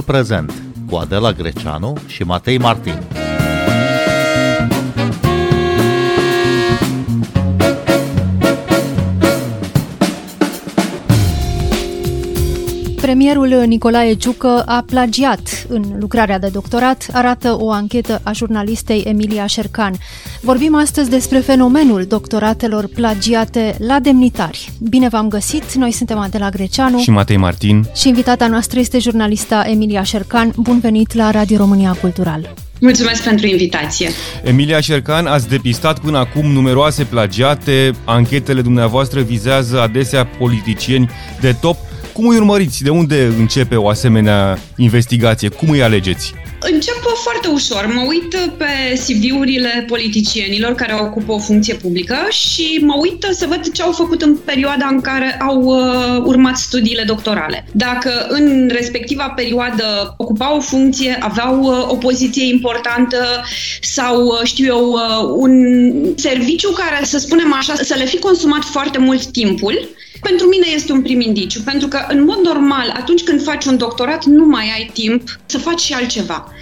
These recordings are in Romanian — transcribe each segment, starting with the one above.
Timpul prezent cu Adela Greceanu și Matei Martin. Premierul Nicolae Ciucă a plagiat în lucrarea de doctorat, arată o anchetă a jurnalistei Emilia Șercan. Vorbim astăzi despre fenomenul doctoratelor plagiate la demnitari. Bine v-am găsit, noi suntem Adela Greceanu și Matei Martin și invitata noastră este jurnalista Emilia Șercan. Bun venit la Radio România Cultural! Mulțumesc pentru invitație. Emilia Șercan, ați depistat până acum numeroase plagiate. Anchetele dumneavoastră vizează adesea politicieni de top. Cum îi urmăriți? De unde începe o asemenea investigație? Cum îi alegeți? Încep foarte ușor. Mă uit pe CV-urile politicienilor care ocupă o funcție publică și mă uit să văd ce au făcut în perioada în care au uh, urmat studiile doctorale. Dacă în respectiva perioadă ocupau o funcție, aveau uh, o poziție importantă sau, uh, știu eu, uh, un serviciu care, să spunem așa, să le fi consumat foarte mult timpul, pentru mine este un prim indiciu, pentru că, în mod normal, atunci când faci un doctorat, nu mai ai timp să faci și altceva.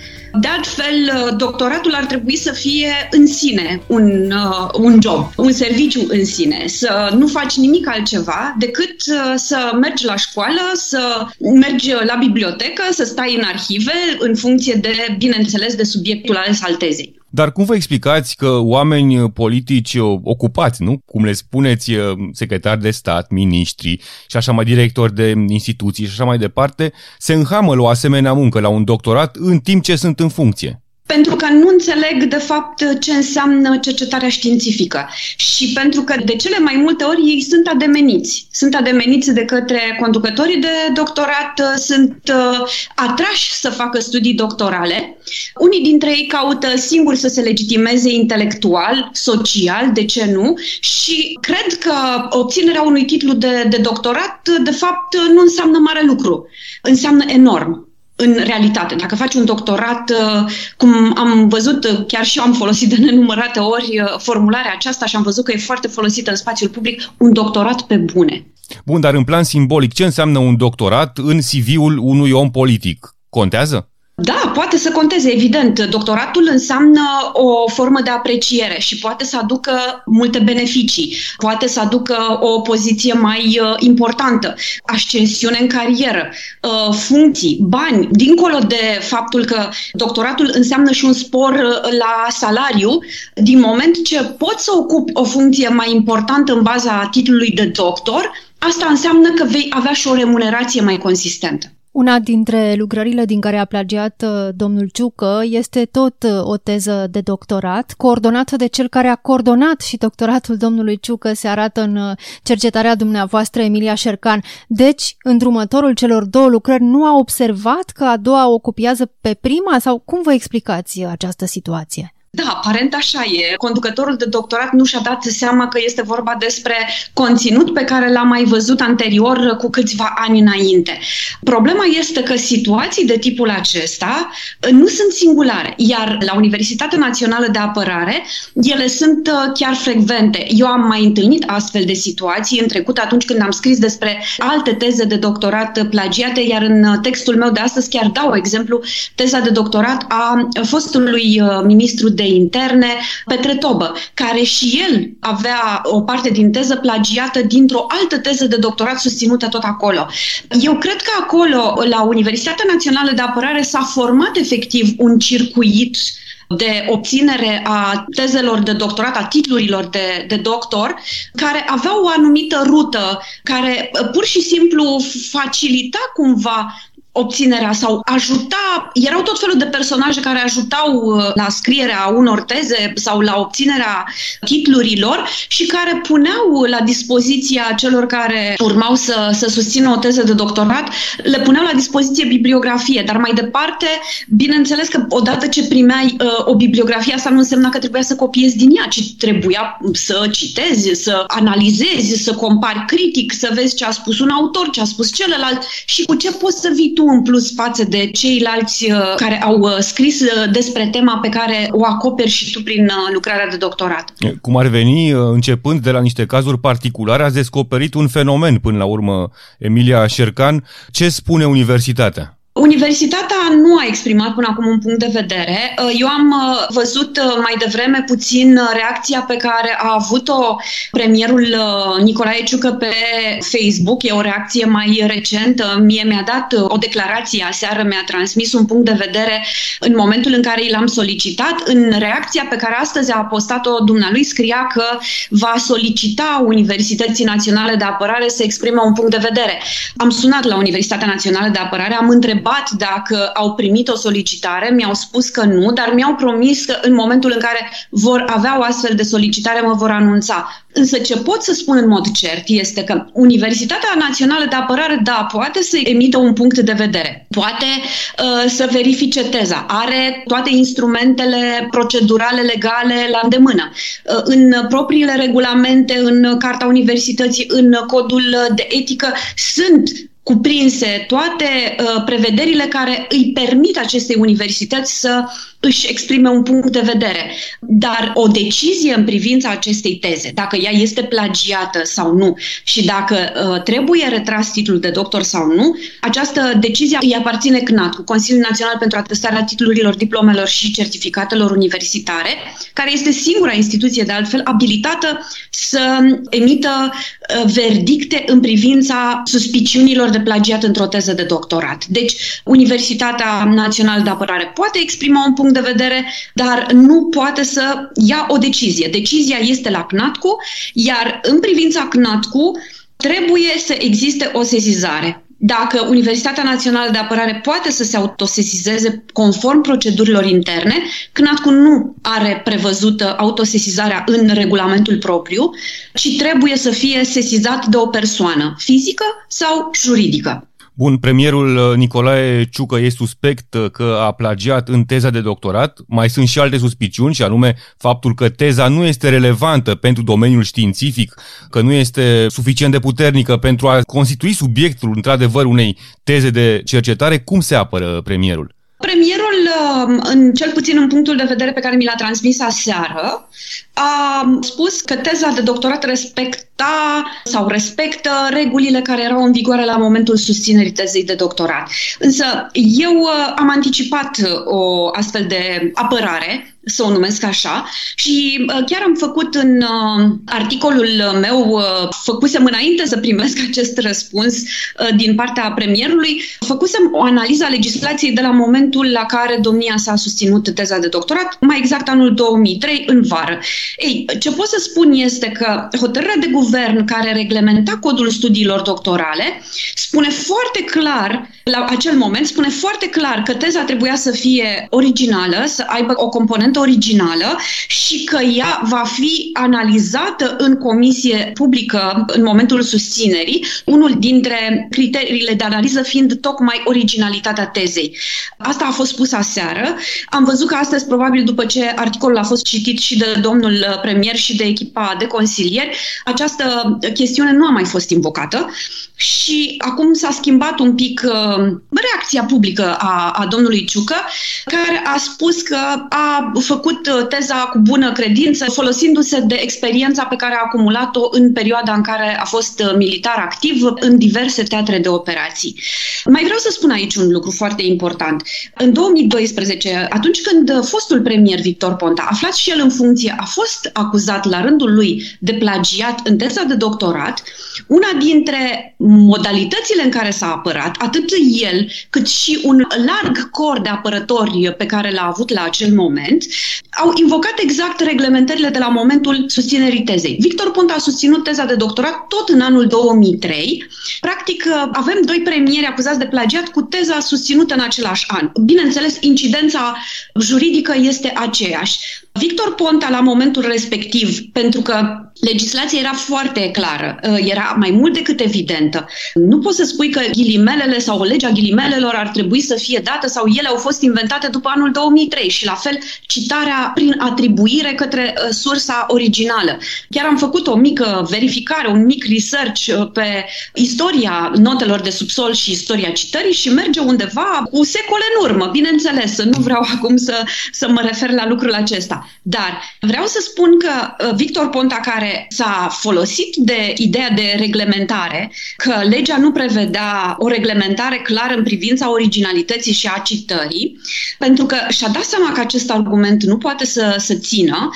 De altfel, doctoratul ar trebui să fie în sine un, uh, un job, un serviciu în sine, să nu faci nimic altceva decât uh, să mergi la școală, să mergi la bibliotecă, să stai în arhive, în funcție de, bineînțeles, de subiectul ales al tezei. Dar cum vă explicați că oameni politici ocupați, nu? Cum le spuneți, secretari de stat, miniștri și așa mai directori de instituții și așa mai departe, se înhamă la o asemenea muncă, la un doctorat, în timp ce sunt în funcție? Pentru că nu înțeleg, de fapt, ce înseamnă cercetarea științifică. Și pentru că, de cele mai multe ori, ei sunt ademeniți. Sunt ademeniți de către conducătorii de doctorat, sunt uh, atrași să facă studii doctorale. Unii dintre ei caută singur să se legitimeze intelectual, social, de ce nu? Și cred că obținerea unui titlu de, de doctorat, de fapt, nu înseamnă mare lucru. Înseamnă enorm în realitate. Dacă faci un doctorat, uh, cum am văzut, uh, chiar și eu am folosit de nenumărate ori uh, formularea aceasta și am văzut că e foarte folosită în spațiul public, un doctorat pe bune. Bun, dar în plan simbolic, ce înseamnă un doctorat în CV-ul unui om politic? Contează? Da, poate să conteze, evident. Doctoratul înseamnă o formă de apreciere și poate să aducă multe beneficii, poate să aducă o poziție mai uh, importantă, ascensiune în carieră, uh, funcții, bani, dincolo de faptul că doctoratul înseamnă și un spor uh, la salariu, din moment ce poți să ocupi o funcție mai importantă în baza titlului de doctor, asta înseamnă că vei avea și o remunerație mai consistentă. Una dintre lucrările din care a plagiat uh, domnul Ciucă este tot uh, o teză de doctorat, coordonată de cel care a coordonat și doctoratul domnului Ciucă se arată în uh, cercetarea dumneavoastră, Emilia Șercan. Deci, îndrumătorul celor două lucrări nu a observat că a doua o copiază pe prima sau cum vă explicați această situație? Da, aparent așa e. Conducătorul de doctorat nu și-a dat seama că este vorba despre conținut pe care l-a mai văzut anterior cu câțiva ani înainte. Problema este că situații de tipul acesta uh, nu sunt singulare, iar la Universitatea Națională de Apărare ele sunt uh, chiar frecvente. Eu am mai întâlnit astfel de situații în trecut atunci când am scris despre alte teze de doctorat plagiate, iar în uh, textul meu de astăzi chiar dau exemplu teza de doctorat a fostului ministru de interne, Petre Tobă, care și el avea o parte din teză plagiată dintr-o altă teză de doctorat susținută tot acolo. Eu cred că acolo, la Universitatea Națională de Apărare, s-a format efectiv un circuit de obținere a tezelor de doctorat, a titlurilor de, de doctor, care aveau o anumită rută, care pur și simplu facilita cumva obținerea sau ajuta, erau tot felul de personaje care ajutau uh, la scrierea unor teze sau la obținerea titlurilor și care puneau la dispoziția celor care urmau să, să susțină o teză de doctorat, le puneau la dispoziție bibliografie, dar mai departe, bineînțeles că odată ce primeai uh, o bibliografie, asta nu însemna că trebuia să copiezi din ea, ci trebuia să citezi, să analizezi, să compari critic, să vezi ce a spus un autor, ce a spus celălalt și cu ce poți să vii tu în plus față de ceilalți uh, care au uh, scris uh, despre tema pe care o acoperi și tu prin lucrarea de doctorat. Cum ar veni, începând de la niște cazuri particulare, ați descoperit un fenomen până la urmă, Emilia Șercan. Ce spune universitatea? Universitatea nu a exprimat până acum un punct de vedere. Eu am văzut mai devreme puțin reacția pe care a avut-o premierul Nicolae Ciucă pe Facebook. E o reacție mai recentă. Mie mi-a dat o declarație aseară, mi-a transmis un punct de vedere în momentul în care l-am solicitat. În reacția pe care astăzi a postat-o dumnealui scria că va solicita Universității Naționale de Apărare să exprime un punct de vedere. Am sunat la Universitatea Națională de Apărare, am întrebat dacă au primit o solicitare, mi-au spus că nu, dar mi-au promis că în momentul în care vor avea o astfel de solicitare mă vor anunța. Însă ce pot să spun în mod cert este că Universitatea Națională de Apărare, da, poate să emită un punct de vedere, poate uh, să verifice teza, are toate instrumentele procedurale legale la îndemână. Uh, în propriile regulamente, în Carta Universității, în codul de etică, sunt cuprinse toate uh, prevederile care îi permit acestei universități să își exprime un punct de vedere. Dar o decizie în privința acestei teze, dacă ea este plagiată sau nu și dacă uh, trebuie retras titlul de doctor sau nu, această decizie îi aparține CNAT, cu Consiliul Național pentru Atestarea Titlurilor, Diplomelor și Certificatelor Universitare, care este singura instituție de altfel abilitată să emită uh, verdicte în privința suspiciunilor de plagiat într-o teză de doctorat. Deci, Universitatea Națională de Apărare poate exprima un punct punct de vedere, dar nu poate să ia o decizie. Decizia este la CNATCU, iar în privința CNATCU trebuie să existe o sesizare. Dacă Universitatea Națională de Apărare poate să se autosesizeze conform procedurilor interne, CNATCU nu are prevăzută autosesizarea în regulamentul propriu, ci trebuie să fie sesizat de o persoană fizică sau juridică. Bun, premierul uh, Nicolae Ciucă e suspect uh, că a plagiat în teza de doctorat. Mai sunt și alte suspiciuni, și anume faptul că teza nu este relevantă pentru domeniul științific, că nu este suficient de puternică pentru a constitui subiectul, într-adevăr, unei teze de cercetare. Cum se apără premierul? Premierul, um, în cel puțin în punctul de vedere pe care mi l-a transmis aseară, a spus că teza de doctorat respecta sau respectă regulile care erau în vigoare la momentul susținerii tezei de doctorat. Însă eu uh, am anticipat o astfel de apărare să o numesc așa. Și uh, chiar am făcut în uh, articolul meu, uh, făcusem înainte să primesc acest răspuns uh, din partea premierului, făcusem o analiză a legislației de la momentul la care domnia s-a susținut teza de doctorat, mai exact anul 2003, în vară. Ei, ce pot să spun este că hotărârea de guvern care reglementa codul studiilor doctorale spune foarte clar, la acel moment, spune foarte clar că teza trebuia să fie originală, să aibă o componentă originală și că ea va fi analizată în comisie publică în momentul susținerii, unul dintre criteriile de analiză fiind tocmai originalitatea tezei. Asta a fost spus aseară. Am văzut că astăzi, probabil după ce articolul a fost citit și de domnul premier și de echipa de consilieri, această chestiune nu a mai fost invocată și acum s-a schimbat un pic uh, reacția publică a, a domnului Ciucă, care a spus că a făcut uh, teza cu bună credință, folosindu-se de experiența pe care a acumulat-o în perioada în care a fost uh, militar activ în diverse teatre de operații. Mai vreau să spun aici un lucru foarte important. În 2012, atunci când fostul premier Victor Ponta, aflat și el în funcție, a fost acuzat la rândul lui de plagiat în teza de doctorat, una dintre modalitățile în care s-a apărat, atât el cât și un larg cor de apărători pe care l-a avut la acel moment, au invocat exact reglementările de la momentul susținerii tezei. Victor Ponta a susținut teza de doctorat tot în anul 2003. Practic, avem doi premieri acuzați de plagiat cu teza susținută în același an. Bineînțeles, incidența juridică este aceeași. Victor Ponta, la momentul respectiv, pentru că legislația era foarte clară, ă, era mai mult decât evidentă. Nu poți să spui că ghilimelele sau legea ghilimelelor ar trebui să fie dată sau ele au fost inventate după anul 2003 și la fel citarea prin atribuire către ă, sursa originală. Chiar am făcut o mică verificare, un mic research ă, pe istoria notelor de subsol și istoria citării și merge undeva cu secole în urmă, bineînțeles, nu vreau acum să, să mă refer la lucrul acesta. Dar vreau să spun că uh, Victor Ponta, care s-a folosit de ideea de reglementare, că legea nu prevedea o reglementare clară în privința originalității și a citării, pentru că și-a dat seama că acest argument nu poate să, să țină,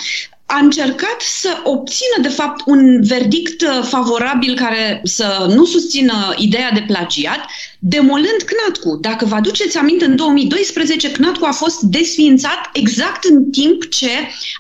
a încercat să obțină, de fapt, un verdict uh, favorabil care să nu susțină ideea de plagiat, demolând CNATCU. Dacă vă aduceți aminte, în 2012 CNATCU a fost desființat exact în timp ce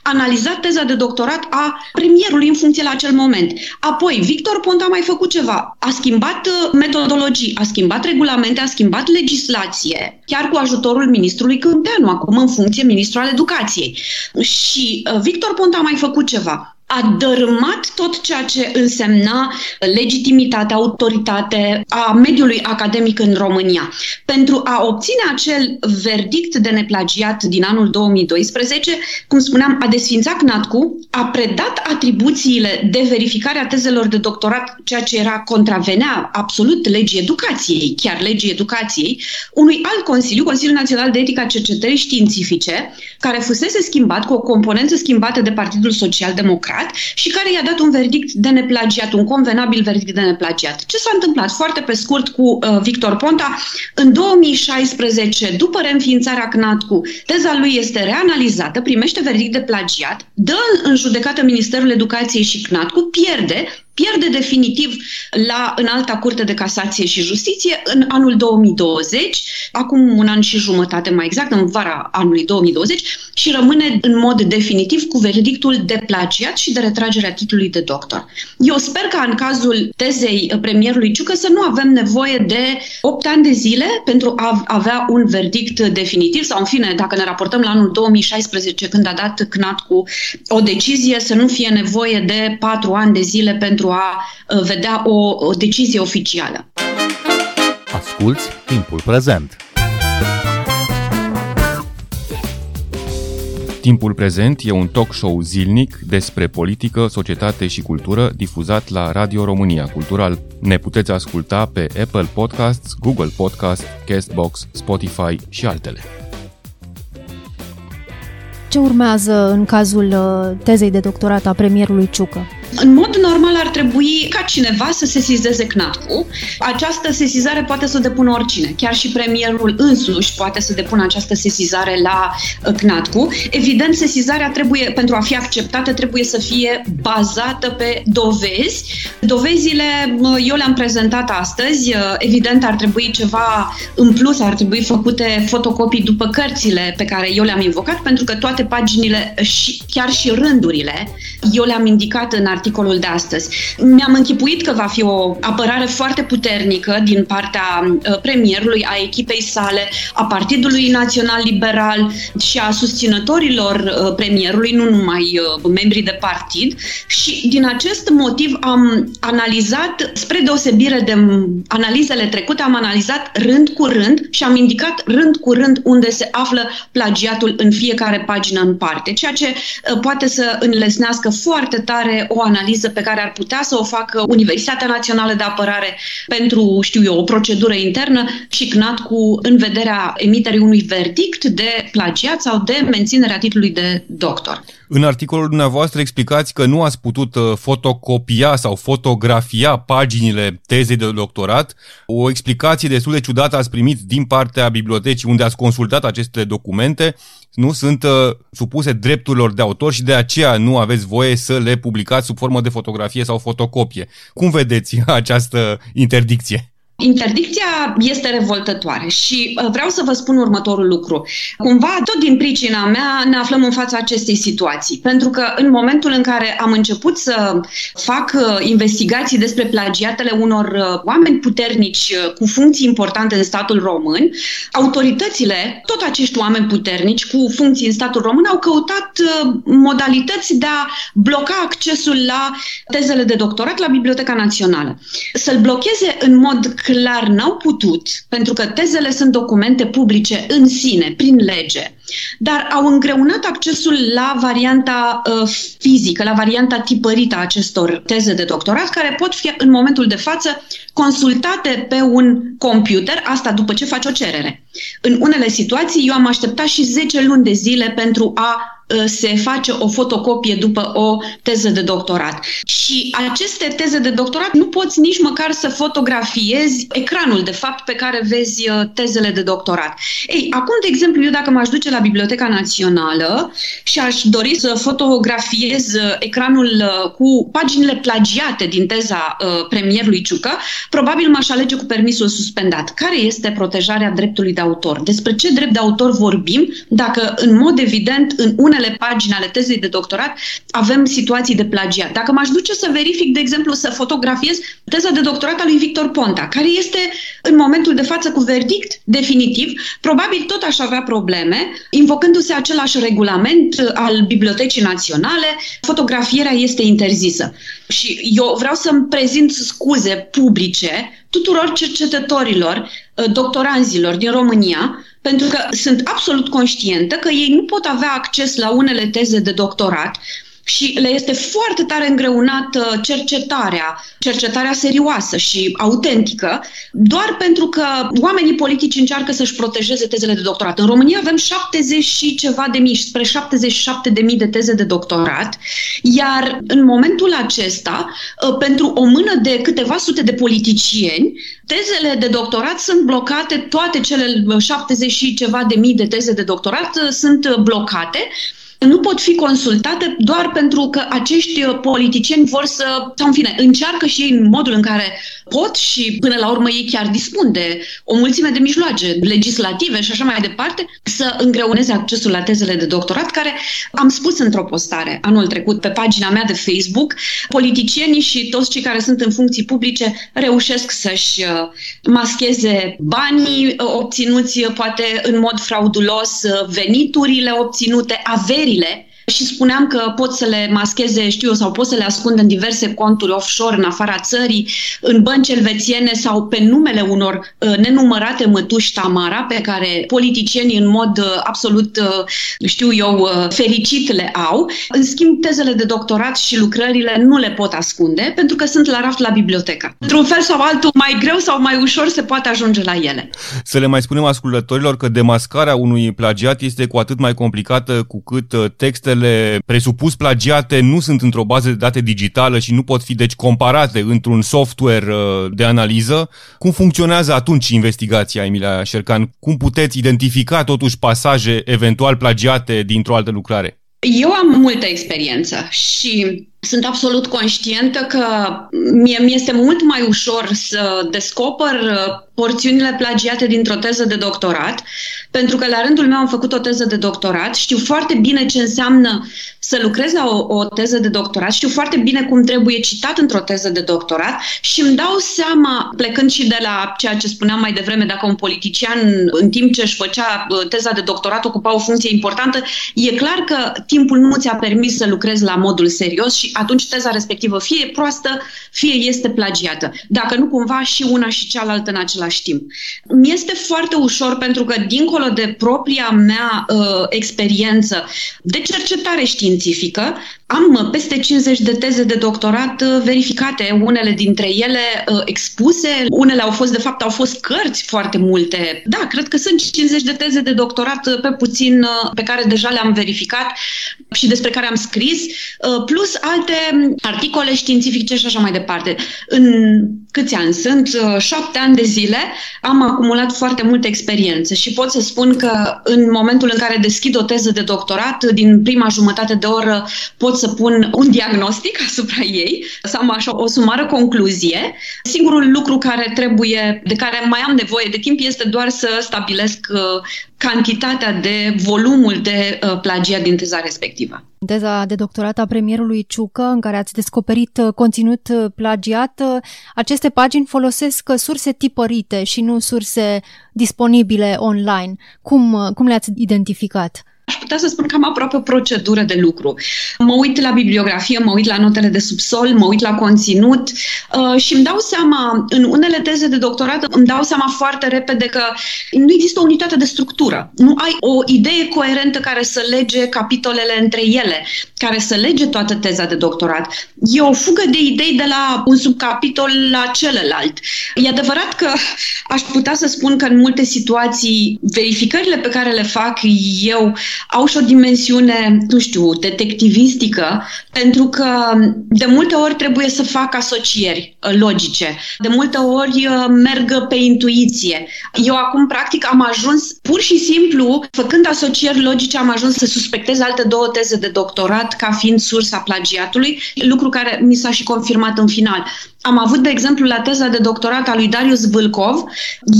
a analizat teza de doctorat a premierului în funcție la acel moment. Apoi, Victor Ponta a mai făcut ceva. A schimbat uh, metodologii, a schimbat regulamente, a schimbat legislație, chiar cu ajutorul ministrului Câmpeanu, acum în funcție ministrul al educației. Și uh, Victor Ponta a mai făcut ceva a dărâmat tot ceea ce însemna legitimitate, autoritate a mediului academic în România. Pentru a obține acel verdict de neplagiat din anul 2012, cum spuneam, a desfințat CNATCU, a predat atribuțiile de verificare a tezelor de doctorat, ceea ce era contravenea absolut legii educației, chiar legii educației, unui alt Consiliu, Consiliul Național de Etică a Cercetării Științifice, care fusese schimbat cu o componență schimbată de Partidul Social Democrat, neplagiat și care i-a dat un verdict de neplagiat, un convenabil verdict de neplagiat. Ce s-a întâmplat? Foarte pe scurt cu uh, Victor Ponta, în 2016, după reînființarea CNATCU, teza lui este reanalizată, primește verdict de plagiat, dă în judecată Ministerul Educației și CNATCU, pierde, pierde definitiv la înalta curte de casație și justiție în anul 2020, acum un an și jumătate mai exact, în vara anului 2020, și rămâne în mod definitiv cu verdictul de plagiat și de retragerea titlului de doctor. Eu sper că în cazul tezei premierului Ciucă să nu avem nevoie de 8 ani de zile pentru a avea un verdict definitiv sau, în fine, dacă ne raportăm la anul 2016, când a dat CNAT cu o decizie, să nu fie nevoie de 4 ani de zile pentru pentru a uh, vedea o, o decizie oficială. Asculți timpul prezent! Timpul prezent e un talk show zilnic despre politică, societate și cultură difuzat la Radio România Cultural. Ne puteți asculta pe Apple Podcasts, Google Podcasts, Castbox, Spotify și altele. Ce urmează în cazul uh, tezei de doctorat a premierului Ciucă? În mod normal ar trebui ca cineva să sesizeze CNATCU. Această sesizare poate să o depună oricine. Chiar și premierul însuși poate să depună această sesizare la uh, CNATCU. Evident, sesizarea trebuie, pentru a fi acceptată, trebuie să fie bazată pe dovezi. Dovezile uh, eu le-am prezentat astăzi. Uh, evident, ar trebui ceva în plus, ar trebui făcute fotocopii după cărțile pe care eu le-am invocat, pentru că toate paginile și chiar și rândurile eu le-am indicat în articolul de astăzi. Mi-am închipuit că va fi o apărare foarte puternică din partea uh, premierului, a echipei sale, a Partidului Național Liberal și a susținătorilor uh, premierului, nu numai uh, membrii de partid. Și din acest motiv am analizat, spre deosebire de analizele trecute, am analizat rând cu rând și am indicat rând cu rând unde se află plagiatul în fiecare pagină în parte, ceea ce poate să înlesnească foarte tare o analiză pe care ar putea să o facă Universitatea Națională de Apărare pentru, știu eu, o procedură internă și CNAT cu în vederea emiterii unui verdict de plagiat sau de menținerea titlului de doctor. În articolul dumneavoastră explicați că nu ați putut uh, fotocopia sau fotografia paginile tezei de doctorat. O explicație destul de ciudată ați primit din partea bibliotecii unde ați consultat aceste documente. Nu sunt uh, supuse drepturilor de autor și de aceea nu aveți voie să le publicați sub formă de fotografie sau fotocopie. Cum vedeți această interdicție? Interdicția este revoltătoare și uh, vreau să vă spun următorul lucru. Cumva, tot din pricina mea, ne aflăm în fața acestei situații. Pentru că în momentul în care am început să fac uh, investigații despre plagiatele unor uh, oameni puternici cu funcții importante în statul român, autoritățile, tot acești oameni puternici cu funcții în statul român, au căutat modalități de a bloca accesul la tezele de doctorat la Biblioteca Națională. Să-l blocheze în mod clar n-au putut, pentru că tezele sunt documente publice în sine, prin lege. Dar au îngreunat accesul la varianta uh, fizică, la varianta tipărită a acestor teze de doctorat, care pot fi în momentul de față consultate pe un computer, asta după ce faci o cerere. În unele situații eu am așteptat și 10 luni de zile pentru a Uh, se face o fotocopie după o teză de doctorat. Și aceste teze de doctorat nu poți nici măcar să fotografiezi ecranul, de fapt, pe care vezi uh, tezele de doctorat. Ei, acum, de exemplu, eu dacă m-aș duce la Biblioteca Națională și aș dori să fotografiez uh, ecranul cu paginile plagiate din teza premierului Ciucă, probabil m-aș alege cu permisul suspendat. Care este protejarea dreptului de autor? Despre ce drept de autor vorbim dacă, în mod evident, în unele unele pagini ale tezei de doctorat avem situații de plagiat. Dacă m-aș duce să verific, de exemplu, să fotografiez teza de doctorat a lui Victor Ponta, care este în momentul de față cu verdict definitiv, probabil tot aș avea probleme, invocându-se același regulament al Bibliotecii Naționale, fotografierea este interzisă. Și eu vreau să-mi prezint scuze publice tuturor cercetătorilor, doctoranzilor din România, pentru că sunt absolut conștientă că ei nu pot avea acces la unele teze de doctorat și le este foarte tare îngreunată cercetarea, cercetarea serioasă și autentică, doar pentru că oamenii politici încearcă să-și protejeze tezele de doctorat. În România avem 70 și ceva de mii, spre 77 de mii de teze de doctorat, iar în momentul acesta, ă, pentru o mână de câteva sute de politicieni, tezele de doctorat sunt blocate, toate cele 70 și ceva de mii de teze de doctorat ă, sunt blocate, nu pot fi consultate doar pentru că acești uh, politicieni vor să, sau în fine, încearcă și ei în modul în care pot și până la urmă ei chiar dispun de o mulțime de mijloace legislative și așa mai departe, să îngreuneze accesul la tezele de doctorat, care am spus într-o postare anul trecut pe pagina mea de Facebook, politicienii și toți cei care sunt în funcții publice reușesc să-și uh, mascheze banii uh, obținuți poate în mod fraudulos, veniturile obținute, averii țările și spuneam că pot să le mascheze, știu eu, sau pot să le ascundă în diverse conturi offshore în afara țării, în bănci elvețiene sau pe numele unor uh, nenumărate mătuși Tamara, pe care politicienii în mod uh, absolut, uh, știu eu, uh, fericit le au. În schimb, tezele de doctorat și lucrările nu le pot ascunde, pentru că sunt la raft la bibliotecă. Într-un fel sau altul, mai greu sau mai ușor se poate ajunge la ele. Să le mai spunem ascultătorilor că demascarea unui plagiat este cu atât mai complicată cu cât uh, textele textele presupus plagiate nu sunt într-o bază de date digitală și nu pot fi deci comparate într-un software uh, de analiză. Cum funcționează atunci investigația, Emilia Șercan? Cum puteți identifica totuși pasaje eventual plagiate dintr-o altă lucrare? Eu am multă experiență și sunt absolut conștientă că mie mi este mult mai ușor să descoper uh, porțiunile plagiate dintr-o teză de doctorat, pentru că la rândul meu am făcut o teză de doctorat, știu foarte bine ce înseamnă să lucrez la o, o teză de doctorat, știu foarte bine cum trebuie citat într-o teză de doctorat și îmi dau seama, plecând și de la ceea ce spuneam mai devreme, dacă un politician în timp ce își făcea uh, teza de doctorat ocupa o funcție importantă, e clar că timpul nu ți-a permis să lucrezi la modul serios și atunci teza respectivă fie e proastă, fie este plagiată. Dacă nu cumva și una și cealaltă în același timp. Mi este foarte ușor pentru că dincolo de propria mea uh, experiență de cercetare științifică, am uh, peste 50 de teze de doctorat uh, verificate, unele dintre ele uh, expuse, unele au fost, de fapt, au fost cărți foarte multe. Da, cred că sunt 50 de teze de doctorat pe puțin pe care deja le-am verificat și despre care am scris, plus alte articole științifice și așa mai departe. În câți ani sunt? Șapte ani de zile am acumulat foarte multă experiență și pot să spun că în momentul în care deschid o teză de doctorat, din prima jumătate de oră pot să pun un diagnostic asupra ei, să am așa o sumară concluzie. Singurul lucru care trebuie, de care mai am nevoie de timp este doar să stabilesc uh, cantitatea de volumul de uh, plagiat din teza respectivă. Teza de doctorat a premierului Ciucă, în care ați descoperit uh, conținut plagiat, aceste pagini folosesc surse tipărite și nu surse disponibile online. Cum, cum le-ați identificat? Aș putea să spun că am aproape o procedură de lucru. Mă uit la bibliografie, mă uit la notele de subsol, mă uit la conținut uh, și îmi dau seama, în unele teze de doctorat, îmi dau seama foarte repede că nu există o unitate de structură. Nu ai o idee coerentă care să lege capitolele între ele, care să lege toată teza de doctorat. E o fugă de idei de la un subcapitol la celălalt. E adevărat că aș putea să spun că în multe situații verificările pe care le fac eu au și o dimensiune, nu știu, detectivistică, pentru că de multe ori trebuie să fac asocieri uh, logice. De multe ori uh, merg pe intuiție. Eu acum, practic, am ajuns pur și simplu, făcând asocieri logice, am ajuns să suspectez alte două teze de doctorat ca fiind sursa plagiatului, lucru care mi s-a și confirmat în final. Am avut, de exemplu, la teza de doctorat a lui Darius Vâlcov,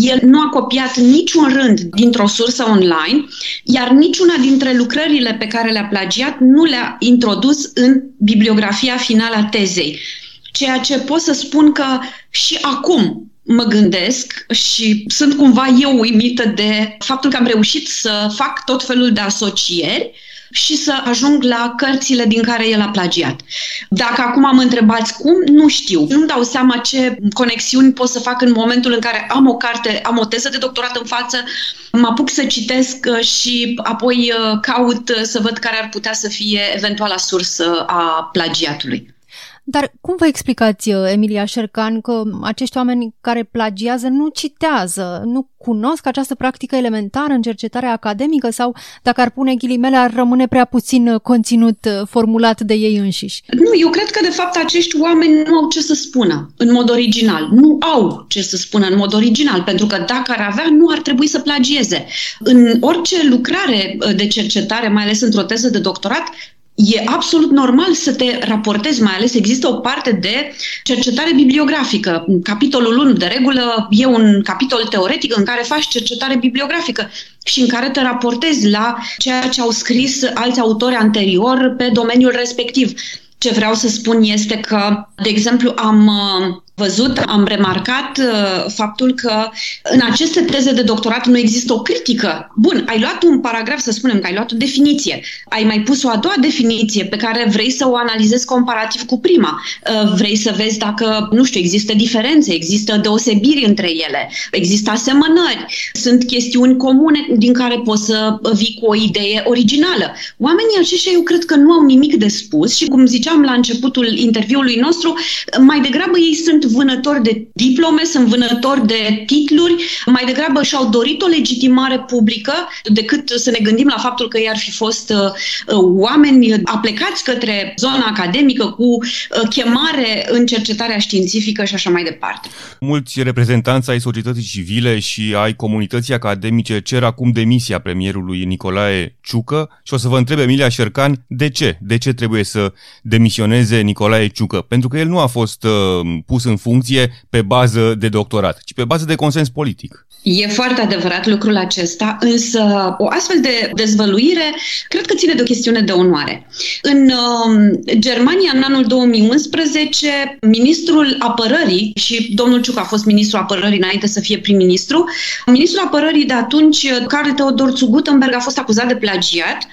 el nu a copiat niciun rând dintr-o sursă online, iar niciuna dintre lucrările pe care le-a plagiat nu le-a introdus în bibliografia finală a tezei. Ceea ce pot să spun că și acum mă gândesc și sunt cumva eu uimită de faptul că am reușit să fac tot felul de asocieri și să ajung la cărțile din care el a plagiat. Dacă acum am întrebați cum, nu știu. Nu-mi dau seama ce conexiuni pot să fac în momentul în care am o carte, am o teză de doctorat în față, mă apuc să citesc uh, și apoi uh, caut uh, să văd care ar putea să fie eventuala sursă a plagiatului. Dar cum vă explicați, Emilia Șercan, că acești oameni care plagiază nu citează, nu cunosc această practică elementară în cercetarea academică sau, dacă ar pune ghilimele, ar rămâne prea puțin conținut formulat de ei înșiși? Nu, eu cred că, de fapt, acești oameni nu au ce să spună în mod original. Nu au ce să spună în mod original, pentru că dacă ar avea, nu ar trebui să plagieze. În orice lucrare de cercetare, mai ales într-o teză de doctorat, E absolut normal să te raportezi, mai ales există o parte de cercetare bibliografică. Capitolul 1, de regulă, e un capitol teoretic în care faci cercetare bibliografică și în care te raportezi la ceea ce au scris alți autori anterior pe domeniul respectiv. Ce vreau să spun este că, de exemplu, am uh, văzut, am remarcat uh, faptul că în aceste teze de doctorat nu există o critică. Bun, ai luat un paragraf, să spunem că ai luat o definiție, ai mai pus o a doua definiție pe care vrei să o analizezi comparativ cu prima. Uh, vrei să vezi dacă, nu știu, există diferențe, există deosebiri între ele, există asemănări, sunt chestiuni comune din care poți să vii cu o idee originală. Oamenii aceștia eu cred că nu au nimic de spus și, cum ziceam la începutul interviului nostru, mai degrabă ei sunt vânători de diplome, sunt vânători de titluri, mai degrabă și-au dorit o legitimare publică decât să ne gândim la faptul că i-ar fi fost uh, uh oameni aplecați către zona academică cu uh, chemare în cercetarea științifică și așa mai departe. Mulți reprezentanți ai societății civile și ai comunității academice cer acum demisia premierului Nicolae Ciucă și o să vă întreb, Emilia Șercan, de ce? De ce trebuie să demisioneze Nicolae Ciucă? Pentru că el nu a fost uh, pus în funcție pe bază de doctorat, ci pe bază de consens politic. E foarte adevărat lucrul acesta, însă o astfel de dezvăluire cred că ține de o chestiune de onoare. În uh, Germania, în anul 2011, ministrul apărării, și domnul Ciuc a fost ministrul apărării înainte să fie prim-ministru, ministrul apărării de atunci, Carl Theodor zu Gutenberg, a fost acuzat de plagiat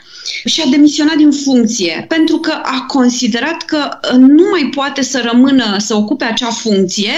și a demisionat din funcție pentru că a considerat că uh, nu mai poate să rămână, să ocupe acea funcție,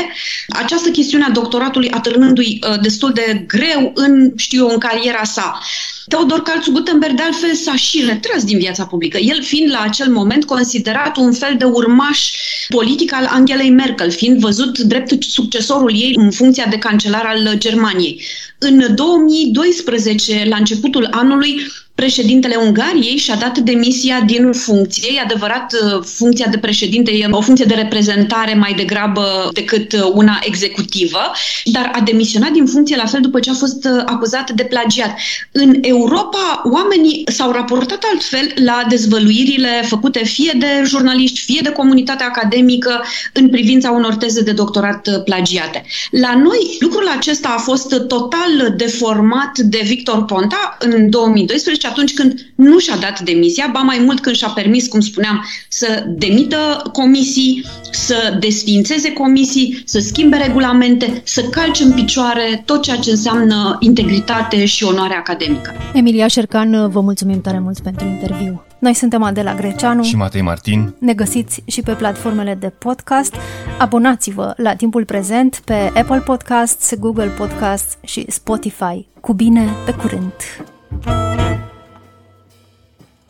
această chestiune a doctoratului atârnându-i uh, destul de greu în, știu eu, în cariera sa. Teodor Calțu Gutenberg, de altfel, s-a și retras din viața publică, el fiind la acel moment considerat un fel de urmaș politic al Angelei Merkel, fiind văzut drept succesorul ei în funcția de cancelar al Germaniei. În 2012, la începutul anului, președintele Ungariei și-a dat demisia din funcție. E adevărat, uh, funcția de președinte e o funcție de reprezentare mai degrabă decât uh, una executivă, dar a demisionat din funcție la fel după ce a fost uh, acuzat de plagiat. În Europa, oamenii s-au raportat altfel la dezvăluirile făcute fie de jurnaliști, fie de comunitatea academică în privința unor teze de doctorat plagiate. La noi, lucrul acesta a fost total deformat de Victor Ponta în 2012, atunci când nu și-a dat demisia, ba mai mult când și-a permis, cum spuneam, să demită comisii, să desfințeze comisii, să schimbe regulamente, să calce în picioare tot ceea ce înseamnă integritate și onoare academică. Emilia Șercan, vă mulțumim tare mult pentru interviu. Noi suntem Adela Greceanu și Matei Martin. Ne găsiți și pe platformele de podcast. Abonați-vă la timpul prezent pe Apple Podcasts, Google Podcasts și Spotify. Cu bine, pe curând!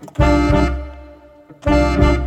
Thank you.